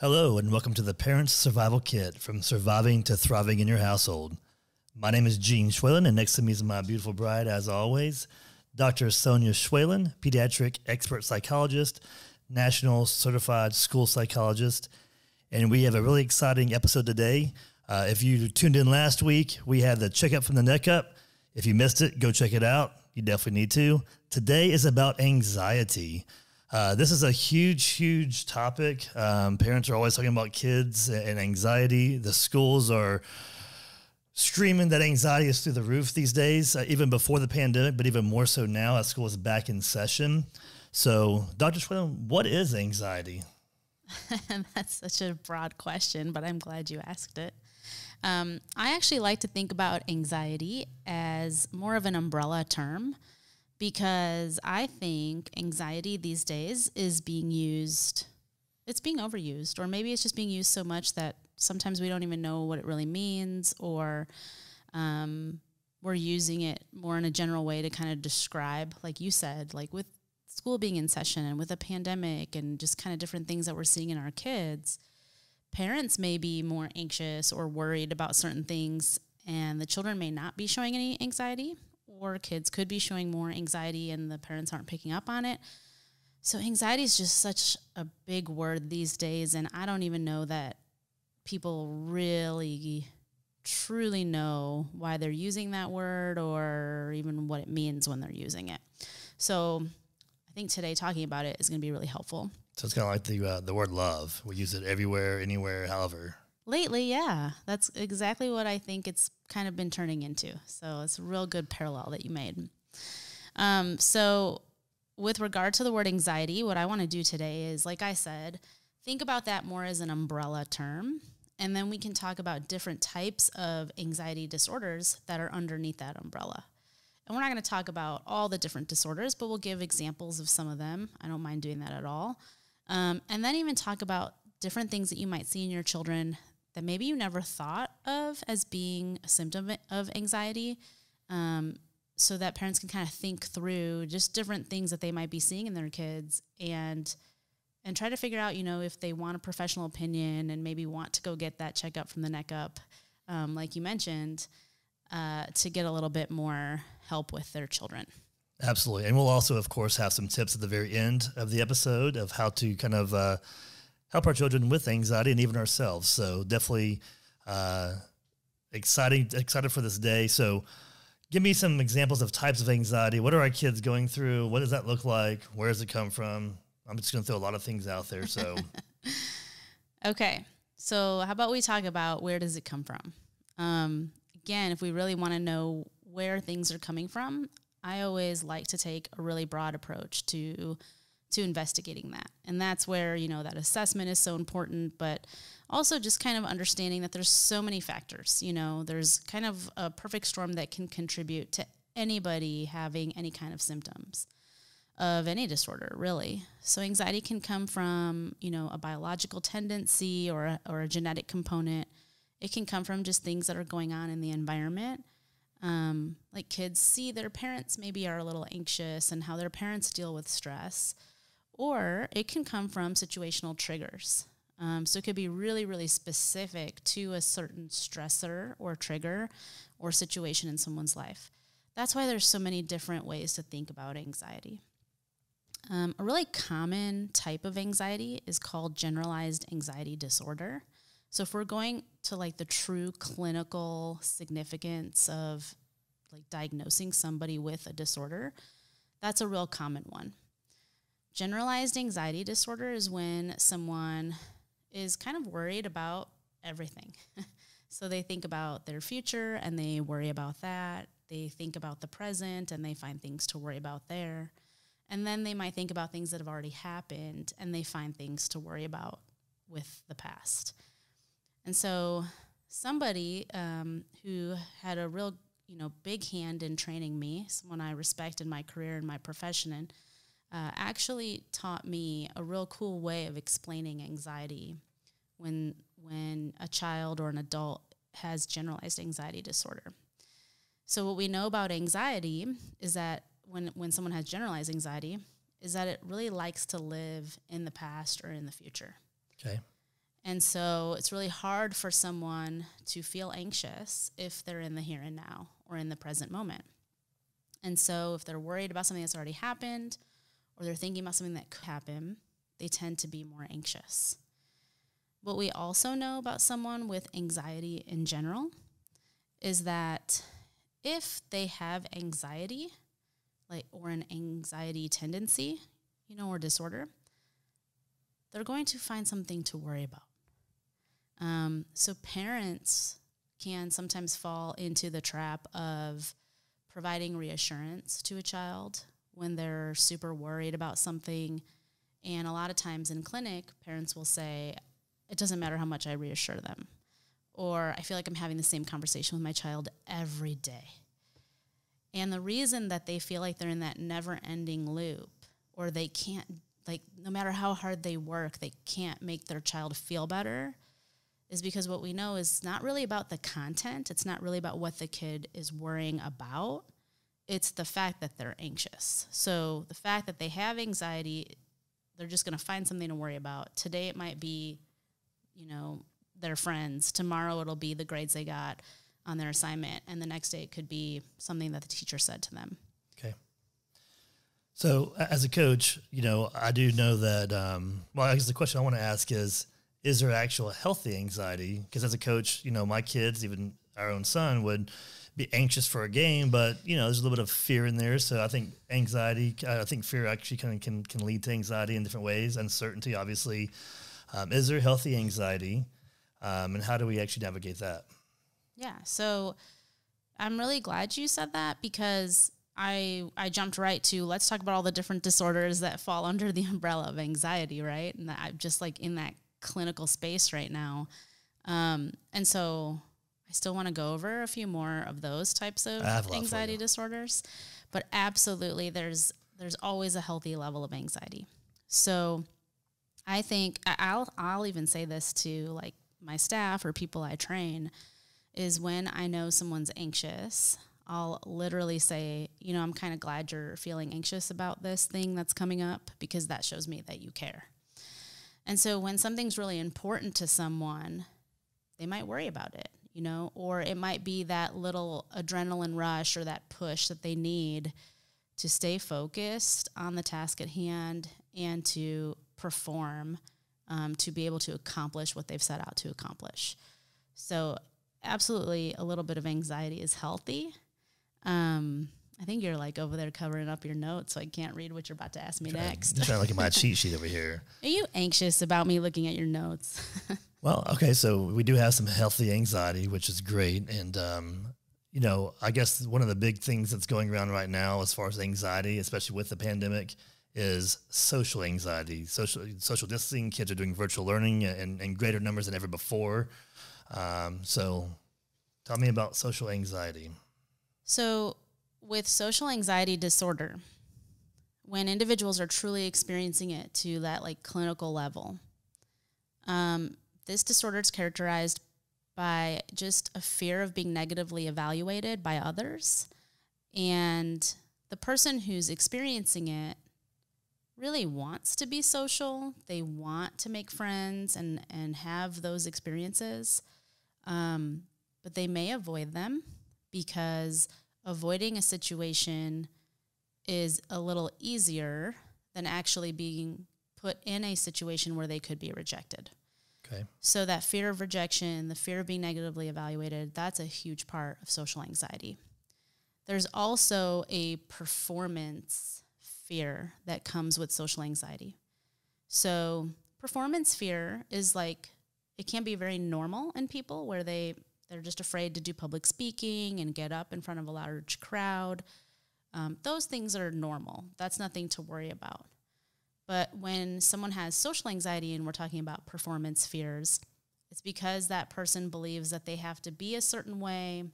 Hello, and welcome to the Parents Survival Kit from surviving to thriving in your household. My name is Gene Schwalen, and next to me is my beautiful bride, as always, Dr. Sonia Schwalen, pediatric expert psychologist, national certified school psychologist. And we have a really exciting episode today. Uh, if you tuned in last week, we had the checkup from the neck up. If you missed it, go check it out. You definitely need to. Today is about anxiety. Uh, this is a huge, huge topic. Um, parents are always talking about kids and anxiety. The schools are screaming that anxiety is through the roof these days, uh, even before the pandemic, but even more so now as school is back in session. So, Dr. Schwalen, what is anxiety? That's such a broad question, but I'm glad you asked it. Um, I actually like to think about anxiety as more of an umbrella term because I think anxiety these days is being used, it's being overused, or maybe it's just being used so much that sometimes we don't even know what it really means, or um, we're using it more in a general way to kind of describe, like you said, like with school being in session and with a pandemic and just kind of different things that we're seeing in our kids. Parents may be more anxious or worried about certain things, and the children may not be showing any anxiety or kids could be showing more anxiety and the parents aren't picking up on it. So, anxiety is just such a big word these days, and I don't even know that people really truly know why they're using that word or even what it means when they're using it. So, I think today talking about it is going to be really helpful. So it's kind of like the uh, the word love. We use it everywhere, anywhere, however. Lately, yeah, that's exactly what I think it's kind of been turning into. So it's a real good parallel that you made. Um, so, with regard to the word anxiety, what I want to do today is, like I said, think about that more as an umbrella term. And then we can talk about different types of anxiety disorders that are underneath that umbrella. And we're not going to talk about all the different disorders, but we'll give examples of some of them. I don't mind doing that at all. Um, and then even talk about different things that you might see in your children that maybe you never thought of as being a symptom of anxiety um, so that parents can kind of think through just different things that they might be seeing in their kids and and try to figure out you know if they want a professional opinion and maybe want to go get that checkup from the neck up um, like you mentioned uh, to get a little bit more help with their children. Absolutely. And we'll also of course have some tips at the very end of the episode of how to kind of uh, help our children with anxiety and even ourselves. So definitely uh, exciting, excited for this day. So give me some examples of types of anxiety. What are our kids going through? What does that look like? Where does it come from? I'm just going to throw a lot of things out there. So, okay. So how about we talk about where does it come from? Um, again, if we really want to know where things are coming from, I always like to take a really broad approach to to investigating that. And that's where, you know, that assessment is so important, but also just kind of understanding that there's so many factors, you know, there's kind of a perfect storm that can contribute to anybody having any kind of symptoms of any disorder, really. So anxiety can come from, you know, a biological tendency or a, or a genetic component. It can come from just things that are going on in the environment. Um, like kids see their parents maybe are a little anxious and how their parents deal with stress or it can come from situational triggers. Um, so it could be really, really specific to a certain stressor or trigger or situation in someone's life. That's why there's so many different ways to think about anxiety. Um, a really common type of anxiety is called generalized anxiety disorder. So if we're going to like the true clinical significance of like diagnosing somebody with a disorder, that's a real common one. Generalized anxiety disorder is when someone is kind of worried about everything. so they think about their future and they worry about that. They think about the present and they find things to worry about there. And then they might think about things that have already happened and they find things to worry about with the past. And so somebody um, who had a real, you know, big hand in training me, someone I respect in my career and my profession, and uh, actually taught me a real cool way of explaining anxiety when when a child or an adult has generalized anxiety disorder. So what we know about anxiety is that when when someone has generalized anxiety is that it really likes to live in the past or in the future. Okay. And so it's really hard for someone to feel anxious if they're in the here and now or in the present moment. And so if they're worried about something that's already happened or they're thinking about something that could happen, they tend to be more anxious. What we also know about someone with anxiety in general is that if they have anxiety, like or an anxiety tendency, you know, or disorder, they're going to find something to worry about. Um, so parents can sometimes fall into the trap of providing reassurance to a child when they're super worried about something. And a lot of times in clinic, parents will say, it doesn't matter how much I reassure them. Or I feel like I'm having the same conversation with my child every day. And the reason that they feel like they're in that never ending loop, or they can't, like, no matter how hard they work, they can't make their child feel better, is because what we know is not really about the content. It's not really about what the kid is worrying about. It's the fact that they're anxious. So the fact that they have anxiety, they're just going to find something to worry about. Today it might be, you know, their friends. Tomorrow it'll be the grades they got on their assignment. And the next day it could be something that the teacher said to them. Okay. So as a coach, you know, I do know that, um, well, I guess the question I want to ask is, is there actual healthy anxiety? Because as a coach, you know, my kids, even our own son, would be anxious for a game, but you know, there's a little bit of fear in there. So I think anxiety, I think fear actually kind of can can lead to anxiety in different ways. Uncertainty, obviously. Um, is there healthy anxiety, um, and how do we actually navigate that? Yeah. So I'm really glad you said that because I I jumped right to let's talk about all the different disorders that fall under the umbrella of anxiety, right? And I'm just like in that clinical space right now. Um, and so I still want to go over a few more of those types of anxiety disorders, but absolutely there's there's always a healthy level of anxiety. So I think I'll I'll even say this to like my staff or people I train is when I know someone's anxious, I'll literally say, you know, I'm kind of glad you're feeling anxious about this thing that's coming up because that shows me that you care. And so when something's really important to someone, they might worry about it, you know, or it might be that little adrenaline rush or that push that they need to stay focused on the task at hand and to perform um, to be able to accomplish what they've set out to accomplish. So, absolutely, a little bit of anxiety is healthy. Um, I think you're like over there covering up your notes, so I can't read what you're about to ask me trying, next. I'm trying to look at my cheat sheet over here. Are you anxious about me looking at your notes? well, okay, so we do have some healthy anxiety, which is great, and um, you know, I guess one of the big things that's going around right now, as far as anxiety, especially with the pandemic, is social anxiety, social social distancing. Kids are doing virtual learning in, in greater numbers than ever before. Um, so, tell me about social anxiety. So, with social anxiety disorder, when individuals are truly experiencing it to that like clinical level, um, this disorder is characterized by just a fear of being negatively evaluated by others. And the person who's experiencing it really wants to be social. They want to make friends and, and have those experiences. Um, but they may avoid them because avoiding a situation is a little easier than actually being put in a situation where they could be rejected. Okay. So that fear of rejection, the fear of being negatively evaluated, that's a huge part of social anxiety. There's also a performance fear that comes with social anxiety. So performance fear is like it can be very normal in people where they they're just afraid to do public speaking and get up in front of a large crowd. Um, those things are normal. That's nothing to worry about. But when someone has social anxiety and we're talking about performance fears, it's because that person believes that they have to be a certain way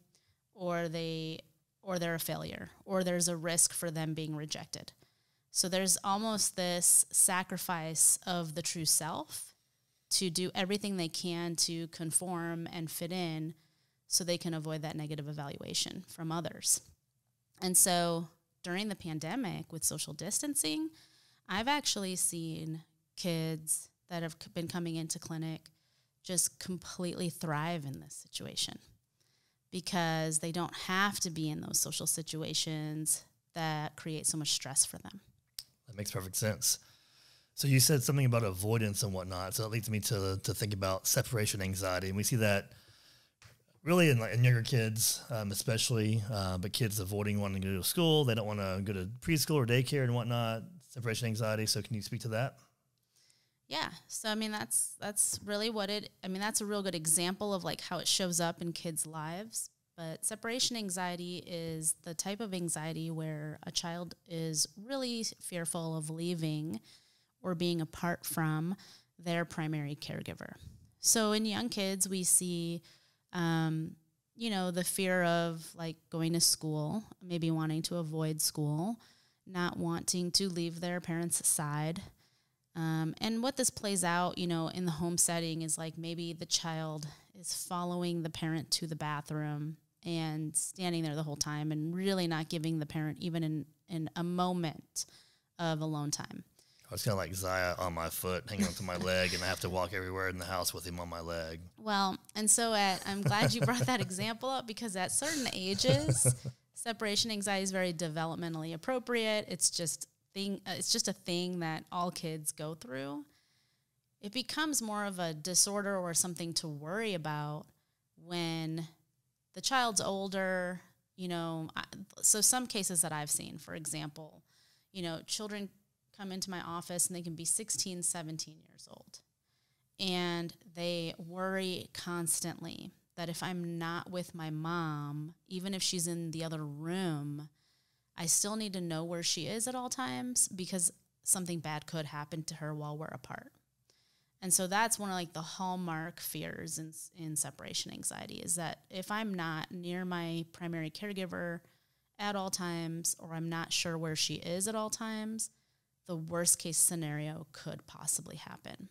or they or they're a failure or there's a risk for them being rejected. So there's almost this sacrifice of the true self to do everything they can to conform and fit in so they can avoid that negative evaluation from others. And so during the pandemic with social distancing, I've actually seen kids that have been coming into clinic just completely thrive in this situation because they don't have to be in those social situations that create so much stress for them. That makes perfect sense. So you said something about avoidance and whatnot. So that leads me to to think about separation anxiety, and we see that really in, in younger kids, um, especially, uh, but kids avoiding wanting to go to school. They don't want to go to preschool or daycare and whatnot. Separation anxiety. So can you speak to that? Yeah. So I mean that's that's really what it I mean that's a real good example of like how it shows up in kids' lives. But separation anxiety is the type of anxiety where a child is really fearful of leaving or being apart from their primary caregiver. So in young kids we see um, you know, the fear of like going to school, maybe wanting to avoid school, not wanting to leave their parents' side, um, and what this plays out, you know, in the home setting is like maybe the child is following the parent to the bathroom and standing there the whole time and really not giving the parent even in, in a moment of alone time. I was kind of like Zaya on my foot, hanging onto my leg, and I have to walk everywhere in the house with him on my leg. Well, and so at, I'm glad you brought that example up because at certain ages, separation anxiety is very developmentally appropriate. It's just thing uh, it's just a thing that all kids go through. It becomes more of a disorder or something to worry about when the child's older you know so some cases that i've seen for example you know children come into my office and they can be 16 17 years old. And they worry constantly that if i'm not with my mom even if she's in the other room I still need to know where she is at all times because something bad could happen to her while we're apart. And so that's one of like the hallmark fears in, in separation anxiety is that if I'm not near my primary caregiver at all times, or I'm not sure where she is at all times, the worst case scenario could possibly happen.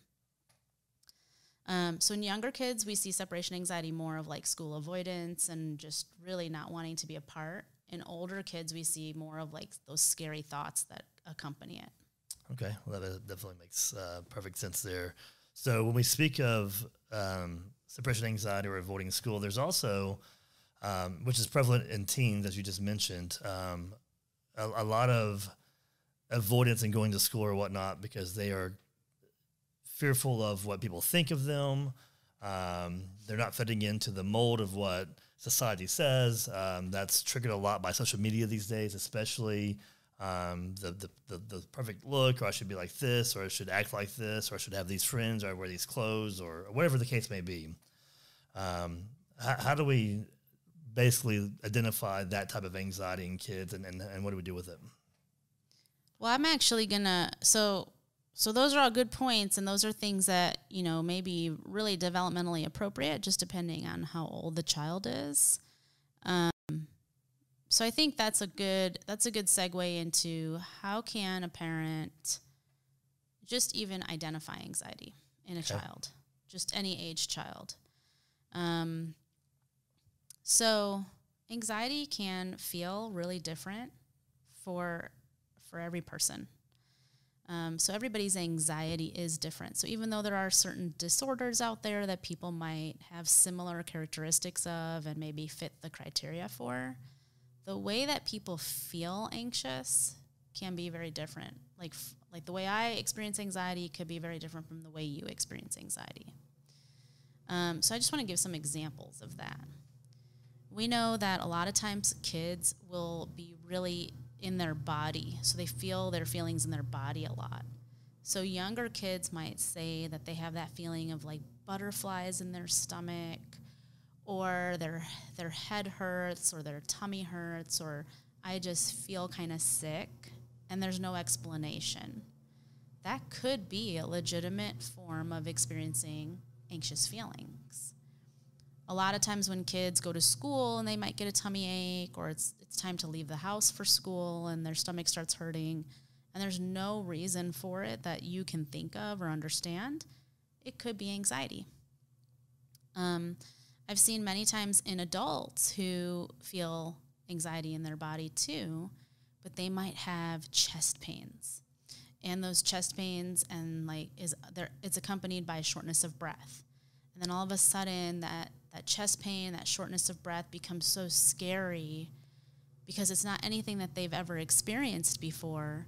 Um, so in younger kids, we see separation anxiety more of like school avoidance and just really not wanting to be apart in older kids, we see more of like those scary thoughts that accompany it. Okay, well, that definitely makes uh, perfect sense there. So when we speak of um, separation anxiety or avoiding school, there's also, um, which is prevalent in teens, as you just mentioned, um, a, a, lot of avoidance in going to school or whatnot because they are fearful of what people think of them. Um, they're not fitting into the mold of what society says. Um, that's triggered a lot by social media these days, especially um, the, the, the, the, perfect look, or I should be like this, or I should act like this, or I should have these friends, or I wear these clothes, or whatever the case may be. Um, how, how, do we basically identify that type of anxiety in kids, and, and, and what do we do with it? Well, I'm actually gonna so so those are all good points, and those are things that you know maybe really developmentally appropriate, just depending on how old the child is. Um, so I think that's a good that's a good segue into how can a parent just even identify anxiety in a okay. child, just any age child. Um, so anxiety can feel really different for for every person. Um, so everybody's anxiety is different. So even though there are certain disorders out there that people might have similar characteristics of and maybe fit the criteria for, the way that people feel anxious can be very different. Like like the way I experience anxiety could be very different from the way you experience anxiety. Um, so I just want to give some examples of that. We know that a lot of times kids will be really in their body. So they feel their feelings in their body a lot. So younger kids might say that they have that feeling of like butterflies in their stomach or their their head hurts or their tummy hurts or I just feel kind of sick and there's no explanation. That could be a legitimate form of experiencing anxious feelings a lot of times when kids go to school and they might get a tummy ache or it's it's time to leave the house for school and their stomach starts hurting and there's no reason for it that you can think of or understand, it could be anxiety. Um, I've seen many times in adults who feel anxiety in their body too, but they might have chest pains. And those chest pains and like is there it's accompanied by shortness of breath And then all of a sudden, that, that chest pain, that shortness of breath becomes so scary because it's not anything that they've ever experienced before.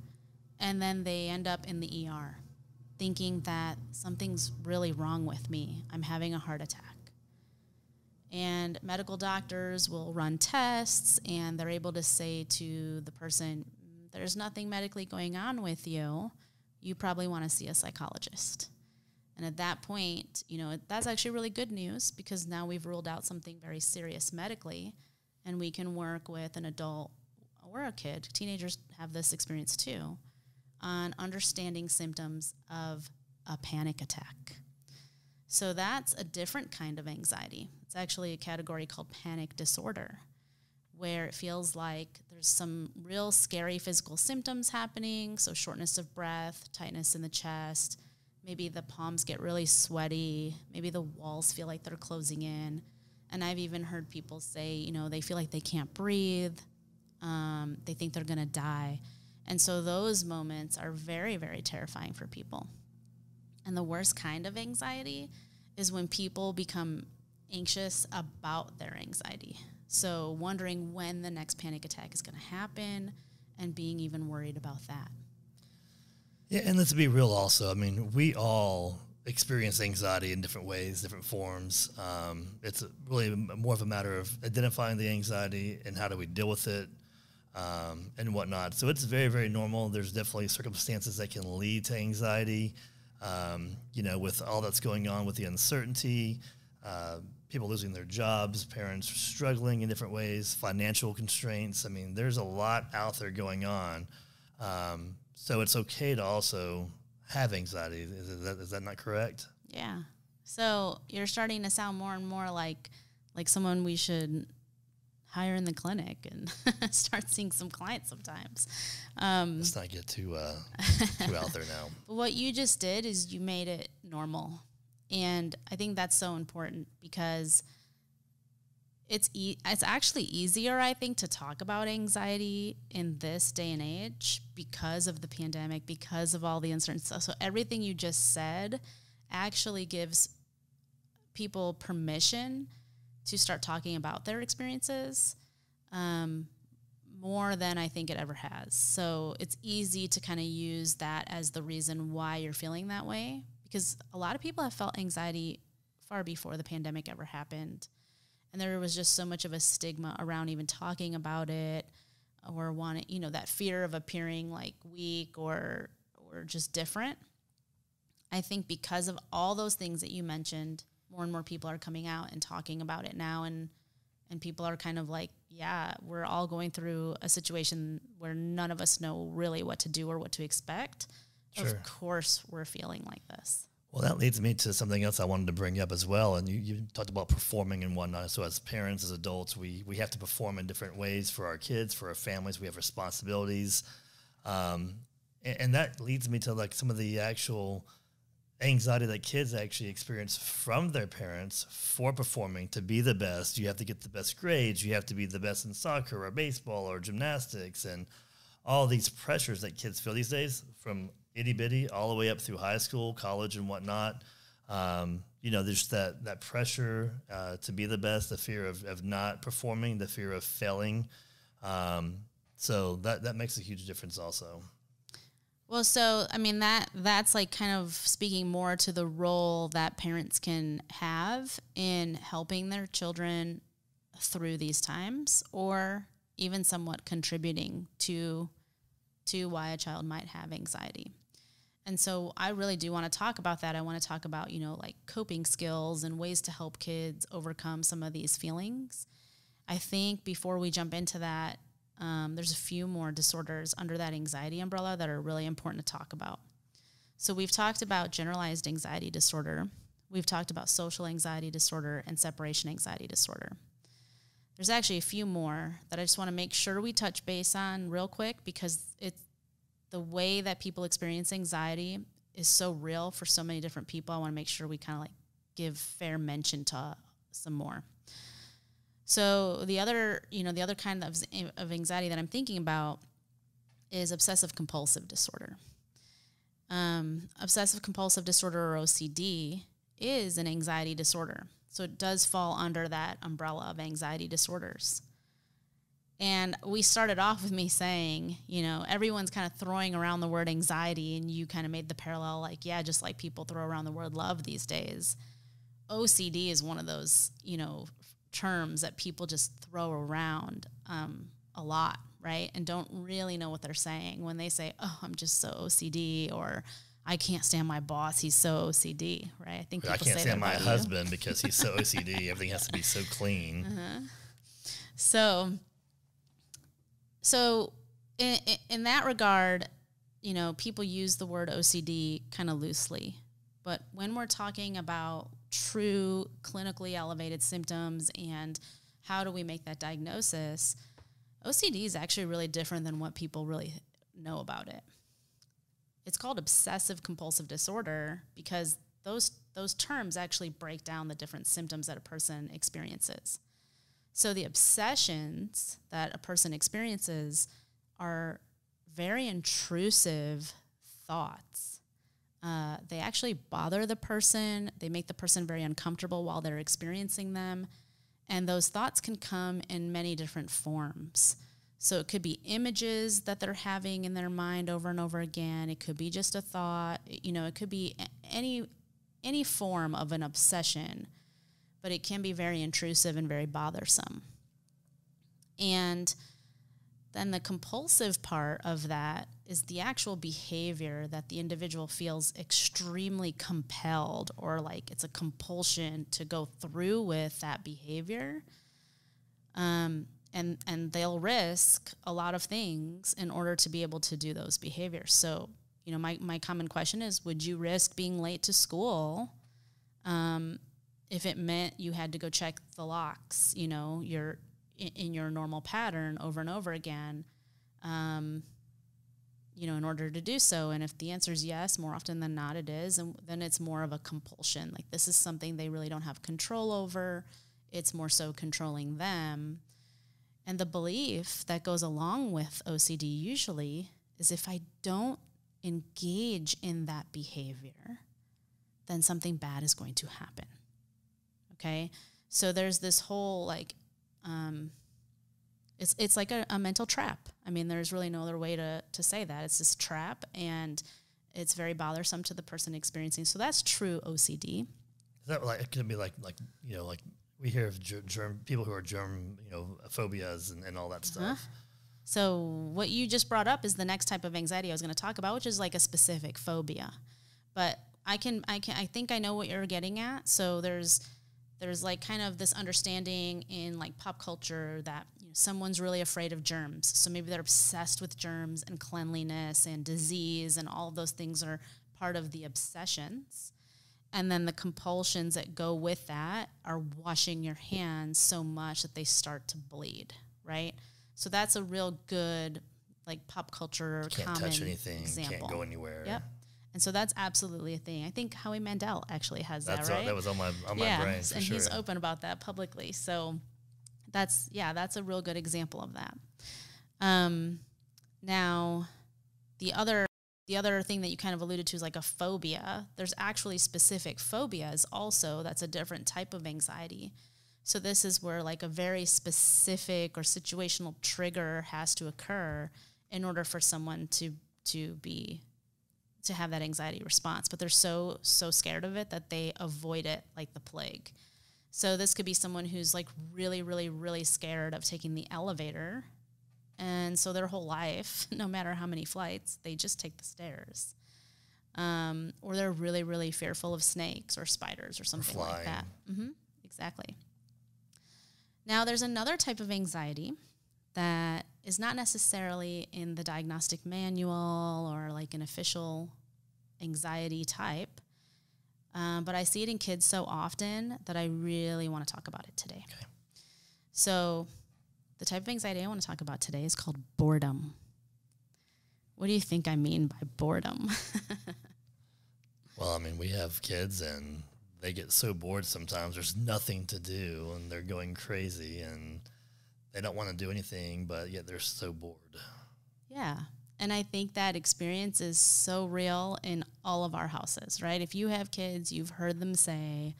And then they end up in the ER thinking that something's really wrong with me. I'm having a heart attack. And medical doctors will run tests and they're able to say to the person, There's nothing medically going on with you. You probably want to see a psychologist. And at that point, you know, that's actually really good news because now we've ruled out something very serious medically and we can work with an adult or a kid. Teenagers have this experience too on understanding symptoms of a panic attack. So that's a different kind of anxiety. It's actually a category called panic disorder, where it feels like there's some real scary physical symptoms happening. So, shortness of breath, tightness in the chest, maybe the palms get really sweaty, maybe the walls feel like they're closing in. And I've even heard people say, you know, they feel like they can't breathe, um, they think they're to die. And so, those moments are very, very terrifying for people. And the worst kind of anxiety is when people become anxious about their anxiety. So, wondering when the next panic attack is going to happen and being even worried about that. Yeah, and let's be real also. I mean, we all experience anxiety in different ways, different forms. Um, it's really more of a matter of identifying the anxiety and how do we deal with it um, and whatnot. So it's very, very normal. There's definitely circumstances that can lead to anxiety. Um, you know, with all that's going on with the uncertainty, uh, people losing their jobs, parents struggling in different ways, financial constraints. I mean, there's a lot out there going on. Um, so it's okay to also have anxiety. Is that, is that not correct? Yeah. So you're starting to sound more and more like like someone we should hire in the clinic and start seeing some clients sometimes. Um, Let's not get too uh, too out there now. But what you just did is you made it normal, and I think that's so important because it's e- it's actually easier, I think, to talk about anxiety in this day and age because of the pandemic, because of all the uncertain stuff. So everything you just said actually gives people permission to start talking about their experiences um, more than I think it ever has. So it's easy to kind of use that as the reason why you're feeling that way because a lot of people have felt anxiety far before the pandemic ever happened. And there was just so much of a stigma around even talking about it or wanting, you know, that fear of appearing like weak or or just different. I think because of all those things that you mentioned, more and more people are coming out and talking about it now and and people are kind of like yeah we're all going through a situation where none of us know really what to do or what to expect sure. of course we're feeling like this well that leads me to something else i wanted to bring up as well and you, you talked about performing and whatnot so as parents as adults we we have to perform in different ways for our kids for our families we have responsibilities um, and, and that leads me to like some of the actual anxiety that kids actually experience from their parents for performing to be the best. You have to get the best grades. You have to be the best in soccer or baseball or gymnastics and all these pressures that kids feel these days from itty bitty all the way up through high school, college, and whatnot. Um, you know, there's that that pressure uh, to be the best, the fear of, of not performing, the fear of failing. Um, so that that makes a huge difference also. Well, so I mean that that's like kind of speaking more to the role that parents can have in helping their children through these times or even somewhat contributing to to why a child might have anxiety. And so I really do want to talk about that. I want to talk about, you know, like coping skills and ways to help kids overcome some of these feelings. I think before we jump into that, um, there's a few more disorders under that anxiety umbrella that are really important to talk about. So we've talked about generalized anxiety disorder. We've talked about social anxiety disorder and separation anxiety disorder. There's actually a few more that I just want to make sure we touch base on real quick because it's the way that people experience anxiety is so real for so many different people. I want to make sure we kind of like give fair mention to some more. So the other, you know, the other kind of, of anxiety that I'm thinking about is obsessive compulsive disorder. Um, obsessive compulsive disorder or OCD is an anxiety disorder. So it does fall under that umbrella of anxiety disorders. And we started off with me saying, you know, everyone's kind of throwing around the word anxiety, and you kind of made the parallel like, yeah, just like people throw around the word love these days. OCD is one of those, you know, terms that people just throw around um, a lot, right? And don't really know what they're saying when they say, oh, I'm just so OCD, or I can't stand my boss. He's so OCD, right? I think I can't stand my husband because he's so OCD. Everything has to be so clean. Uh-huh. So so, in, in that regard, you know, people use the word OCD kind of loosely. But when we're talking about true clinically elevated symptoms and how do we make that diagnosis, OCD is actually really different than what people really know about it. It's called obsessive compulsive disorder because those those terms actually break down the different symptoms that a person experiences. So the obsessions that a person experiences are very intrusive thoughts. Uh, they actually bother the person, they make the person very uncomfortable while they're experiencing them. And those thoughts can come in many different forms. So it could be images that they're having in their mind over and over again. It could be just a thought. You know, it could be any any form of an obsession but it can be very intrusive and very bothersome. And then the compulsive part of that is the actual behavior that the individual feels extremely compelled or like it's a compulsion to go through with that behavior. Um, and, and they'll risk a lot of things in order to be able to do those behaviors. So, you know, my, my common question is would you risk being late to school um, if it meant you had to go check the locks, you know, your in, in your normal pattern over and over again, um, you know, in order to do so. And if the answer is yes, more often than not, it is, and then it's more of a compulsion. Like this is something they really don't have control over. It's more so controlling them. And the belief that goes along with OCD usually is if I don't engage in that behavior, then something bad is going to happen. Okay. So there's this whole like, um, it's, it's like a, a mental trap. I mean, there's really no other way to, to say that. It's this trap and it's very bothersome to the person experiencing. So that's true OCD. Is that like, it could be like, like, you know, like we hear of germ, people who are germ, you know, phobias and, and all that uh-huh. stuff. So what you just brought up is the next type of anxiety I was going to talk about, which is like a specific phobia. But I can, I can, I think I know what you're getting at. So there's, there's like kind of this understanding in like pop culture that you know, someone's really afraid of germs. So maybe they're obsessed with germs and cleanliness and disease, and all of those things are part of the obsessions. And then the compulsions that go with that are washing your hands so much that they start to bleed, right? So that's a real good like pop culture can't common touch anything, example. can't go anywhere. Yep. And so that's absolutely a thing. I think Howie Mandel actually has that's that, right? that was on my on yeah, my brain. and sure. he's open about that publicly. So that's yeah, that's a real good example of that. Um, now, the other the other thing that you kind of alluded to is like a phobia. There's actually specific phobias also. That's a different type of anxiety. So this is where like a very specific or situational trigger has to occur in order for someone to to be to have that anxiety response, but they're so so scared of it that they avoid it like the plague. So this could be someone who's like really really really scared of taking the elevator. And so their whole life, no matter how many flights, they just take the stairs. Um, or they're really, really fearful of snakes or spiders or something or like that. Mm-hmm, exactly. Now, there's another type of anxiety that is not necessarily in the diagnostic manual or like an official anxiety type. Um, but I see it in kids so often that I really want to talk about it today. Okay. So, the type of anxiety I want to talk about today is called boredom. What do you think I mean by boredom? well, I mean, we have kids and they get so bored sometimes there's nothing to do and they're going crazy and they don't want to do anything, but yet they're so bored. Yeah. And I think that experience is so real in all of our houses, right? If you have kids, you've heard them say,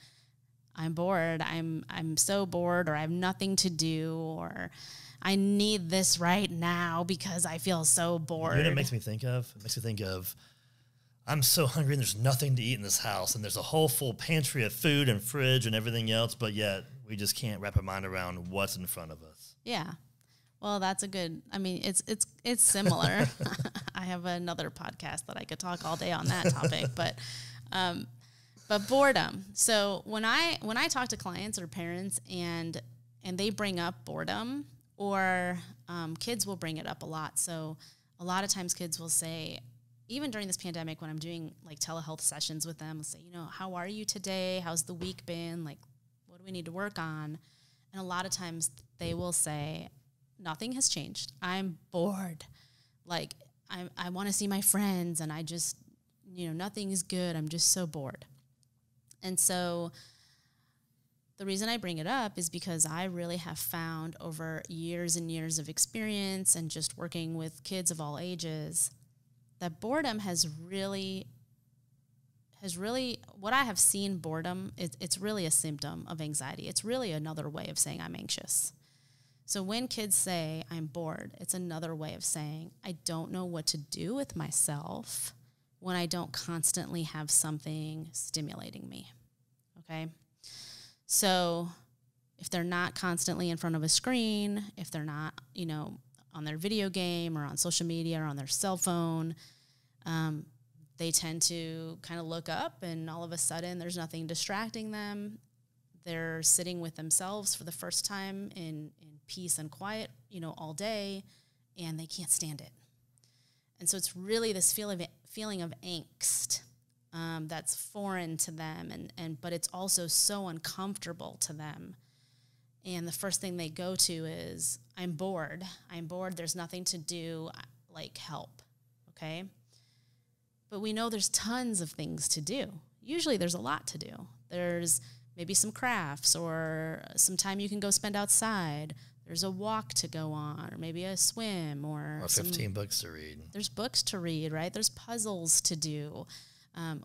I'm bored, I'm I'm so bored or I have nothing to do or I need this right now because I feel so bored. You know what it makes me think of? It makes me think of I'm so hungry and there's nothing to eat in this house and there's a whole full pantry of food and fridge and everything else, but yet we just can't wrap our mind around what's in front of us. Yeah. Well, that's a good. I mean, it's it's it's similar. I have another podcast that I could talk all day on that topic, but um, but boredom. So when I when I talk to clients or parents and and they bring up boredom, or um, kids will bring it up a lot. So a lot of times kids will say, even during this pandemic, when I'm doing like telehealth sessions with them, I'll say, you know, how are you today? How's the week been? Like, what do we need to work on? And a lot of times they will say, nothing has changed. I'm bored. Like I I want to see my friends and I just you know nothing is good. I'm just so bored. And so the reason I bring it up is because I really have found over years and years of experience and just working with kids of all ages that boredom has really has really what I have seen boredom it, it's really a symptom of anxiety. It's really another way of saying I'm anxious. So when kids say, I'm bored, it's another way of saying, I don't know what to do with myself when I don't constantly have something stimulating me. Okay. So if they're not constantly in front of a screen, if they're not, you know, on their video game or on social media or on their cell phone, um, they tend to kind of look up and all of a sudden there's nothing distracting them they're sitting with themselves for the first time in, in peace and quiet, you know, all day, and they can't stand it. And so it's really this feeling of, feeling of angst um, that's foreign to them, and, and but it's also so uncomfortable to them. And the first thing they go to is, I'm bored. I'm bored. There's nothing to do. Like, help. Okay. But we know there's tons of things to do. Usually there's a lot to do. There's maybe some crafts or some time you can go spend outside. There's a walk to go on, or maybe a swim, or, or 15 some, books to read. There's books to read, right? There's puzzles to do. Um,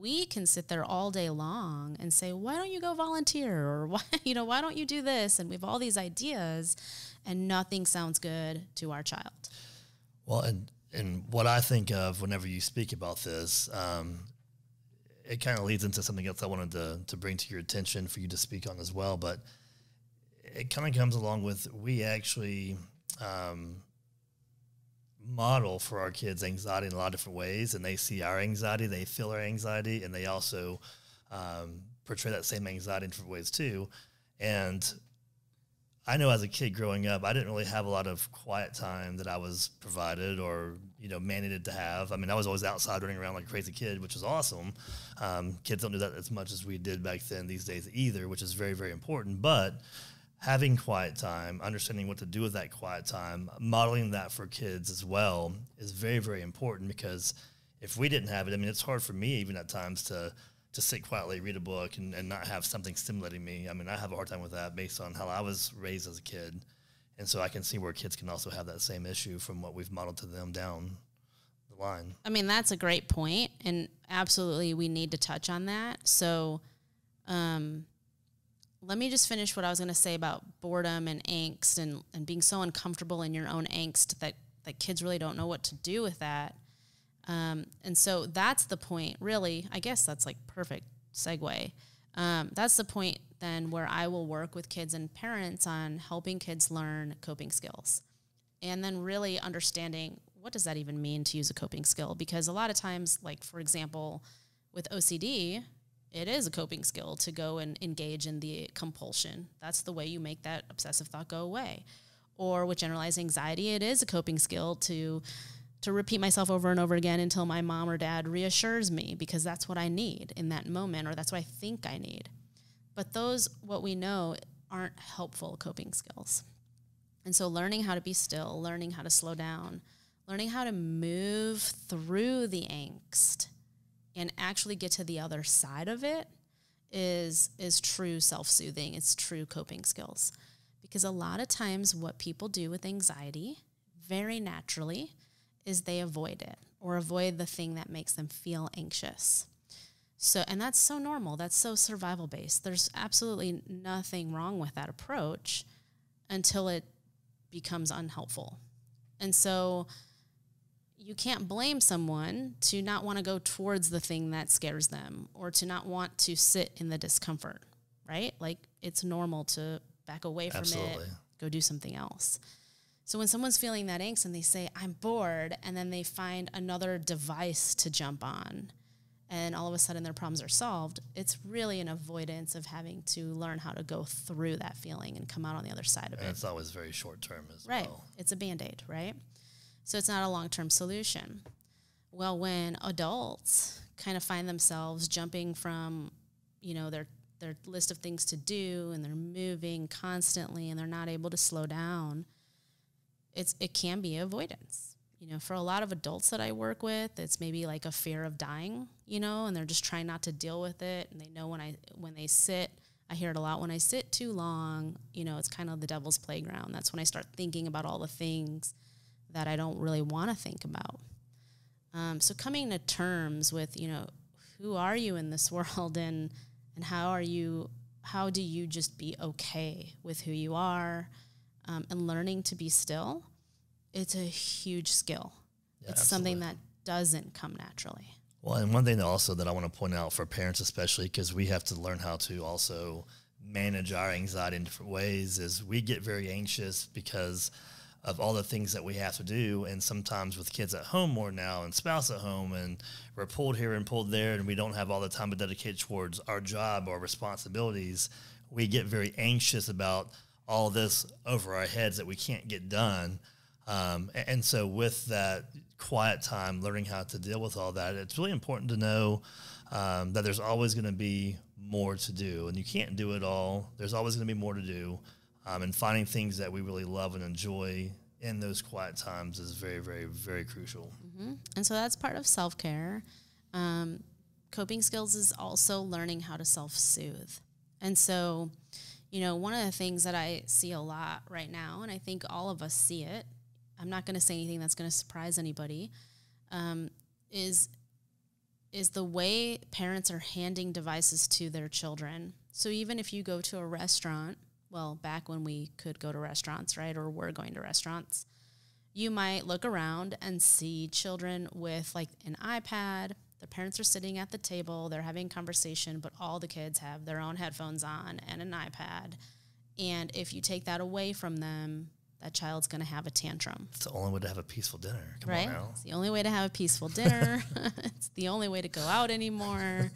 we can sit there all day long and say, "Why don't you go volunteer?" or "Why, you know, why don't you do this?" And we have all these ideas, and nothing sounds good to our child. Well, and and what I think of whenever you speak about this, um, it kind of leads into something else I wanted to, to bring to your attention for you to speak on as well. But it kind of comes along with we actually um, model for our kids anxiety in a lot of different ways, and they see our anxiety, they feel our anxiety, and they also um, portray that same anxiety in different ways too. And I know as a kid growing up, I didn't really have a lot of quiet time that I was provided or you know mandated to have. I mean, I was always outside running around like a crazy kid, which was awesome. Um, kids don't do that as much as we did back then these days either, which is very very important. But having quiet time, understanding what to do with that quiet time, modeling that for kids as well is very very important because if we didn't have it, I mean, it's hard for me even at times to to sit quietly, read a book, and, and not have something stimulating me. I mean, I have a hard time with that based on how I was raised as a kid. And so I can see where kids can also have that same issue from what we've modeled to them down the line. I mean, that's a great point, and absolutely we need to touch on that. So, um, let me just finish what I was going to say about boredom and angst and, and being so uncomfortable in your own angst that, that kids really don't know what to do with that. Um, and so that's the point, really. I guess that's like perfect segue. Um, that's the point then where I will work with kids and parents on helping kids learn coping skills. And then really understanding what does that even mean to use a coping skill? Because a lot of times, like for example, with OCD, it is a coping skill to go and engage in the compulsion. That's the way you make that obsessive thought go away. Or with generalized anxiety, it is a coping skill to to repeat myself over and over again until my mom or dad reassures me because that's what I need in that moment or that's what I think I need. But those, what we know, aren't helpful coping skills. And so learning how to be still, learning how to slow down, learning how to move through the angst and actually get to the other side of it is is true self-soothing. It's true coping skills. Because a lot of times what people do with anxiety very naturally is they avoid it or avoid the thing that makes them feel anxious. So, and that's so normal. That's so survival based. There's absolutely nothing wrong with that approach until it becomes unhelpful. And so, you can't blame someone to not want to go towards the thing that scares them or to not want to sit in the discomfort, right? Like it's normal to back away from Absolutely. it, go do something else. So when someone's feeling that angst and they say, I'm bored, and then they find another device to jump on, and all of a sudden their problems are solved, it's really an avoidance of having to learn how to go through that feeling and come out on the other side of it. And it. it's always very short term as Right. well. It's a band aid, right? So it's not a long term solution. Well, when adults kind of find themselves jumping from, you know, their their list of things to do and they're moving constantly and they're not able to slow down, it's it can be avoidance. You know, for a lot of adults that I work with, it's maybe like a fear of dying, you know, and they're just trying not to deal with it. And they know when I when they sit, I hear it a lot. When I sit too long, you know, it's kind of the devil's playground. That's when I start thinking about all the things that I don't really want to think about. Um, so coming to terms with, you know, who are you in this world and and how are you how do you just be okay with who you are um, and learning to be still it's a huge skill Yeah, it's something that doesn't come naturally Well, and one thing also that I want to point out for parents, especially because we have to learn how to also manage our anxiety in different ways, is we get very anxious because of all the things that we have to do. And sometimes with kids at home more now and spouse at home, and we're pulled here and pulled there, and we don't have all the time to dedicate towards our job or responsibilities, we get very anxious about all this over our heads that we can't get done. Um, a- and so, with that quiet time, learning how to deal with all that, it's really important to know um, that there's always going to be more to do, and you can't do it all. There's always going to be more to do, um, and finding things that we really love and enjoy in those quiet times is very, very, very crucial. and so that's part of self-care um, coping skills is also learning how to self-soothe and so you know one of the things that i see a lot right now and i think all of us see it i'm not going to say anything that's going to surprise anybody um, is is the way parents are handing devices to their children so even if you go to a restaurant well back when we could go to restaurants right or were going to restaurants you might look around and see children with like an iPad. The parents are sitting at the table, they're having conversation, but all the kids have their own headphones on and an iPad. And if you take that away from them, that child's going to have a tantrum, It's the only way to have a peaceful dinner. Come right? on now. It's the only way to have a peaceful dinner. it's the only way to go out anymore.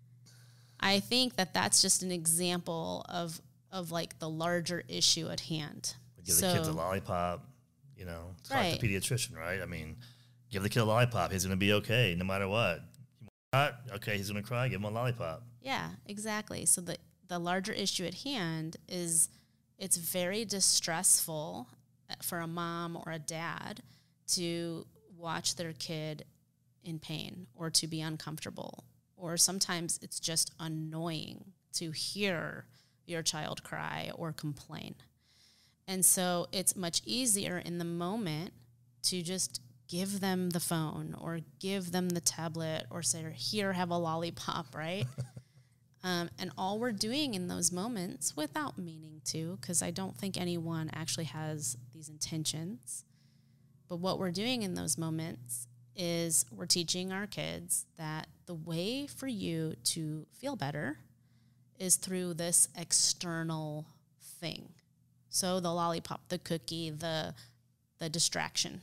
I think that that's just an example of of like the larger issue at hand. Give the kids a lollipop. You know, it's like Right. the pediatrician, right? I mean, give the kid a lollipop. He's going to be okay no matter what. Okay. He's going to cry. Give him a lollipop. Yeah, exactly. So the the larger issue at hand is it's very distressful uh, for a mom or a dad to watch their kid in pain or to be uncomfortable or sometimes it's just annoying to hear your child cry or complain. And so it's much easier in the moment to just give them the phone or give them the tablet or say, here, have a lollipop, right? um, and all we're doing in those moments, without meaning to, because I don't think anyone actually has these intentions, but what we're doing in those moments is we're teaching our kids that the way for you to feel better is through this external thing. So the lollipop, the cookie, the the distraction.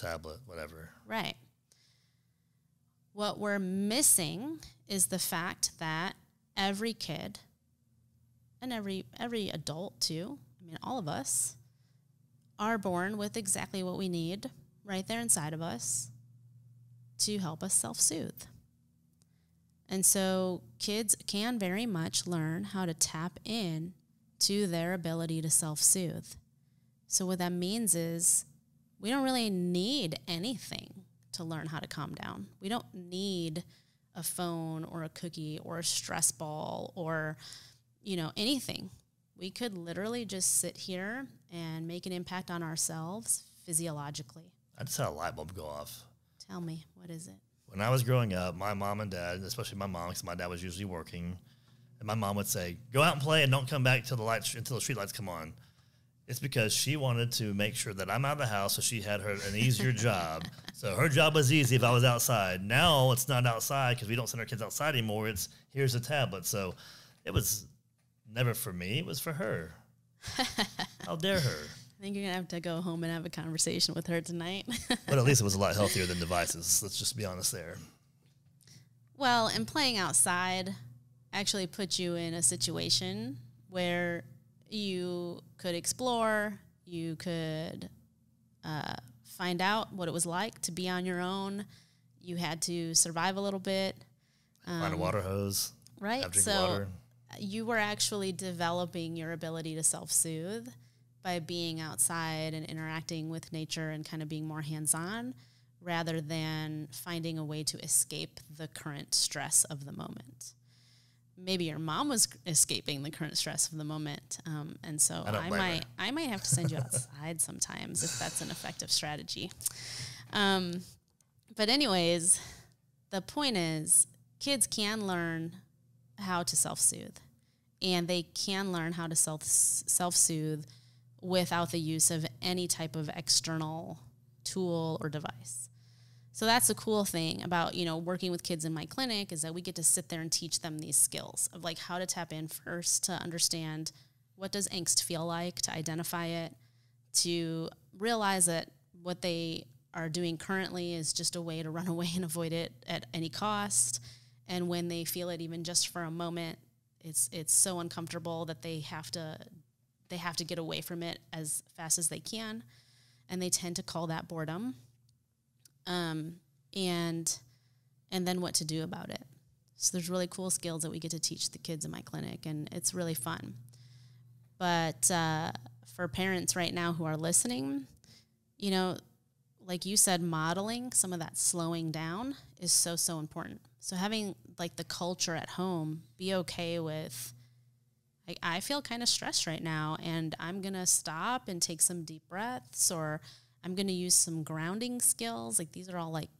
Tablet, whatever. Right. What we're missing is the fact that every kid and every every adult too, I mean all of us are born with exactly what we need right there inside of us to help us self-soothe. And so kids can very much learn how to tap in to their ability to self-soothe. So what that means is we don't really need anything to learn how to calm down. We don't need a phone or a cookie or a stress ball or you know anything. We could literally just sit here and make an impact on ourselves physiologically. I just had a light bulb go off. Tell me, what is it? When I was growing up, my mom and dad, especially my mom, because my dad was usually working, and my mom would say, "Go out and play and don't come back till the lights until the street lights come on." It's because she wanted to make sure that I'm out of the house, so she had her an easier job. So her job was easy if I was outside. Now it's not outside because we don't send our kids outside anymore. It's here's a tablet. So it was never for me. It was for her. How dare her? I think you're gonna have to go home and have a conversation with her tonight. But at least it was a lot healthier than devices. Let's just be honest there. well, and playing outside actually put you in a situation where you could explore, you could uh, find out what it was like to be on your own. You had to survive a little bit, Find a water hose. right? So water. you were actually developing your ability to self soothe by being outside and interacting with nature and kind of being more hands on rather than finding a way to escape the current stress of the moment. Maybe your mom was escaping the current stress of the moment, um, and so I I, blame her. might I might have to send you outside sometimes if that's an effective strategy. Um, but anyways, the point is, kids can learn how to self soothe, and they can learn how to self self soothe without the use of any type of external tool or device. So that's the cool thing about you know working with kids in my clinic is that we get to sit there and teach them these skills of like how to tap in first to understand what does angst feel like to identify it to realize that what they are doing currently is just a way to run away and avoid it at any cost. And when they feel it even just for a moment it's it's so uncomfortable that they have to they have to get away from it as fast as they can. And they tend to call that boredom um, and and then what to do about it. So there's really cool skills that we get to teach the kids in my clinic and it's really fun. But uh, for parents right now who are listening you know like you said modeling some of that slowing down is so so important. So having like the culture at home be okay with like I feel kind of stressed right now and I'm to stop and take some deep breaths or I'm going to use some grounding skills like these are all like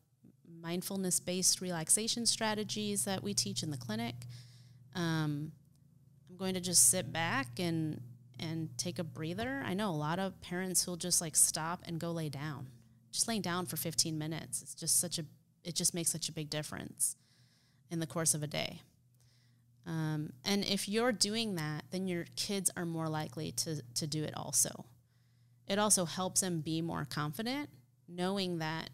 mindfulness based relaxation strategies that we teach in the clinic um, I'm going to just sit back and and take a breather. I know a lot of parents who'll just like stop and go lay down. Just laying down for 15 minutes. It's just such a it just makes such a big difference in the course of a day. Um, and if you're doing that, then your kids are more likely to to do it also. It also helps them be more confident, knowing that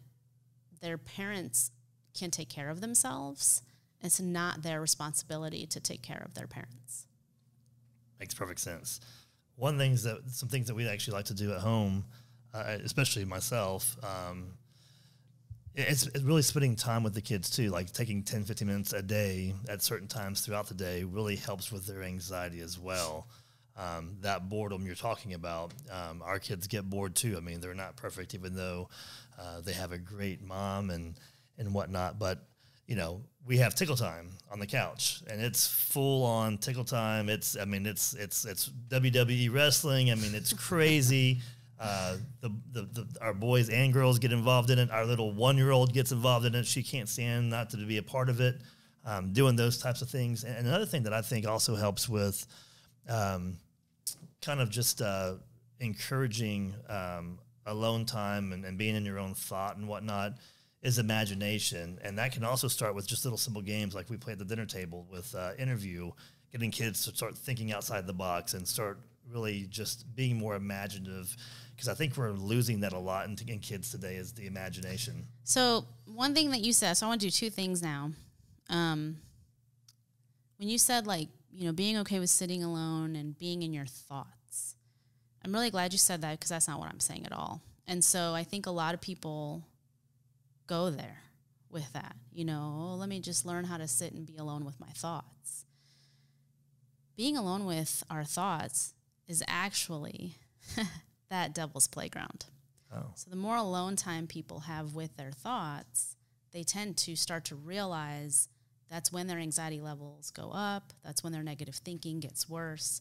their parents can take care of themselves. It's not their responsibility to take care of their parents. Makes perfect sense. One things that some things that we actually like to do at home, uh, especially myself, um, it's, it's really spending time with the kids too. Like taking 10, 15 minutes a day at certain times throughout the day really helps with their anxiety as well. Um, that boredom you're talking about, um, our kids get bored too. I mean, they're not perfect, even though uh, they have a great mom and and whatnot. But you know, we have tickle time on the couch, and it's full on tickle time. It's, I mean, it's it's it's WWE wrestling. I mean, it's crazy. Uh, the, the, the our boys and girls get involved in it. Our little one year old gets involved in it. She can't stand not to be a part of it. Um, doing those types of things. And another thing that I think also helps with um, kind of just uh, encouraging um, alone time and, and being in your own thought and whatnot is imagination. And that can also start with just little simple games like we play at the dinner table with uh, interview, getting kids to start thinking outside the box and start really just being more imaginative. Because I think we're losing that a lot in, in kids today is the imagination. So one thing that you said, so I want to do two things now. Um, when you said like you know being okay with sitting alone and being in your thoughts, I'm really glad you said that because that's not what I'm saying at all. And so I think a lot of people go there with that. You know, oh, let me just learn how to sit and be alone with my thoughts. Being alone with our thoughts is actually that devil's playground. Oh. So the more alone time people have with their thoughts, they tend to start to realize that's when their anxiety levels go up, that's when their negative thinking gets worse.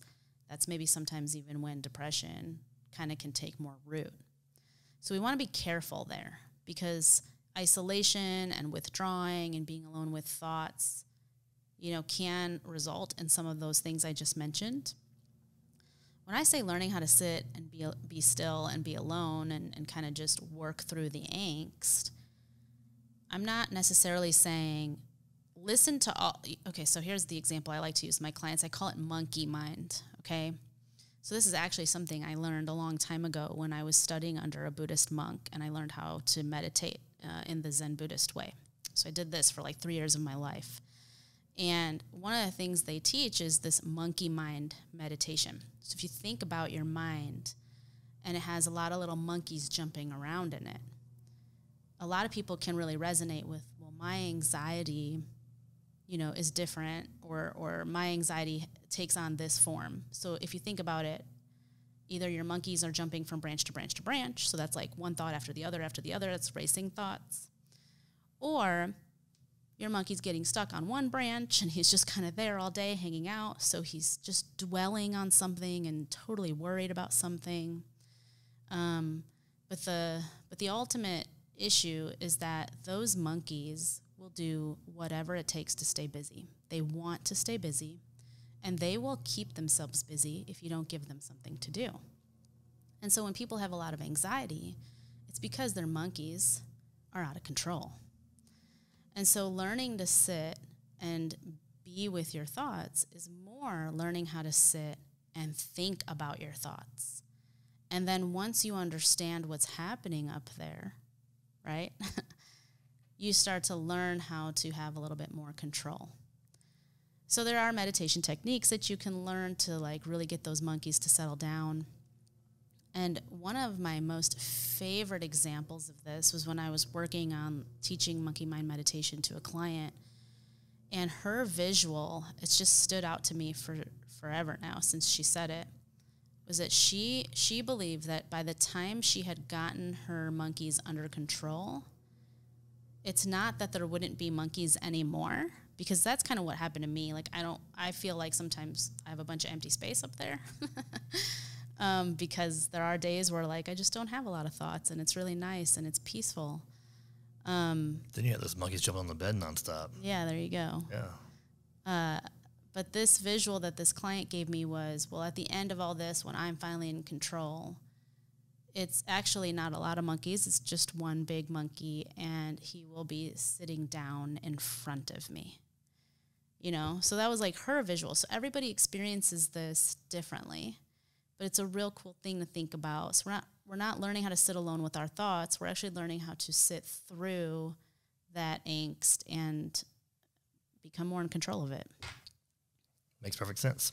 That's maybe sometimes even when depression kind of can take more root. So we want to be careful there because isolation and withdrawing and being alone with thoughts, you know, can result in some of those things I just mentioned. When I say learning how to sit and be, be still and be alone and, and kind of just work through the angst, I'm not necessarily saying listen to all. Okay, so here's the example I like to use my clients. I call it monkey mind. Okay. So this is actually something I learned a long time ago when I was studying under a Buddhist monk and I learned how to meditate uh, in the Zen Buddhist way. So I did this for like three years of my life. And one of the things they teach is this monkey mind meditation. So if you think about your mind and it has a lot of little monkeys jumping around in it, a lot of people can really resonate with, well, my anxiety you know is different or or my anxiety takes on this form. So if you think about it either your monkeys are jumping from branch to branch to branch so that's like one thought after the other after the other that's racing thoughts. Or your monkey's getting stuck on one branch and he's just kind of there all day hanging out so he's just dwelling on something and totally worried about something. Um, but the but the ultimate issue is that those monkeys will do whatever it takes to stay busy. They want to stay busy, and they will keep themselves busy if you don't give them something to do. And so when people have a lot of anxiety, it's because their monkeys are out of control. And so learning to sit and be with your thoughts is more learning how to sit and think about your thoughts. And then once you understand what's happening up there, right? you start to learn how to have a little bit more control. So there are meditation techniques that you can learn to like really get those monkeys to settle down. And one of my most favorite examples of this was when I was working on teaching monkey mind meditation to a client. And her visual, it's just stood out to me for forever now since she said it, was that she she believed that by the time she had gotten her monkeys under control, it's not that there wouldn't be monkeys anymore because that's kind of what happened to me. Like I don't, I feel like sometimes I have a bunch of empty space up there. um, because there are days where like I just don't have a lot of thoughts and it's really nice and it's peaceful. Um, then you have those monkeys jumping on the bed nonstop. Yeah, there you go. Yeah. Uh, but this visual that this client gave me was well, at the end of all this, when I'm finally in control, it's actually not a lot of monkeys, it's just one big monkey, and he will be sitting down in front of me. You know, so that was like her visual. So everybody experiences this differently, but it's a real cool thing to think about. So we're not we're not learning how to sit alone with our thoughts. We're actually learning how to sit through that angst and become more in control of it. Makes perfect sense.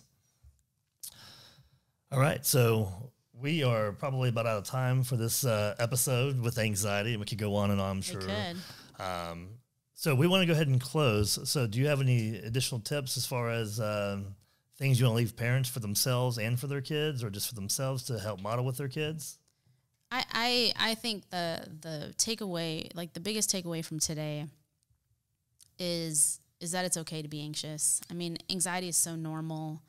All right, so we are probably about out of time for this uh, episode with anxiety, and we could go on and on. I'm sure. We could. Um, so we want to go ahead and close. So, do you have any additional tips as far as um, things you want to leave parents for themselves and for their kids, or just for themselves to help model with their kids? I I, I think the the takeaway, like the biggest takeaway from today, is is that it's okay to be anxious. I mean, anxiety is so normal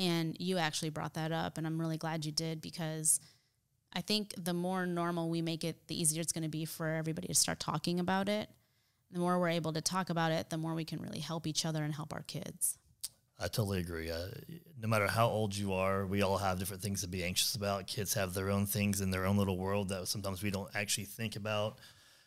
and you actually brought that up, and I'm really glad you did because I think the more normal we make it, the easier it's going to be for everybody to start talking about it. The more we're able to talk about it, the more we can really help each other and help our kids. I totally agree. Uh, no matter how old you are, we all have different things to be anxious about. Kids have their own things in their own little world that sometimes we don't actually think about.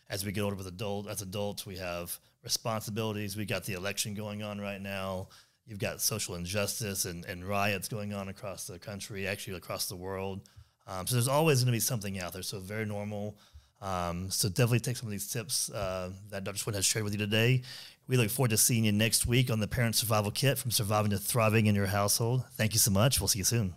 As we get older with adult, as adults, we have responsibilities. We got the election going on right now you've got social injustice and, and riots going on across the country, actually across the world. Um, so there's always going to be something out there. So very normal. Um, so definitely take some of these tips uh, that Dr. Schwalen has shared with you today. We look forward to seeing you next week on the Parent Survival Kit from Surviving to Thriving in Your Household. Thank you so much. We'll see you soon.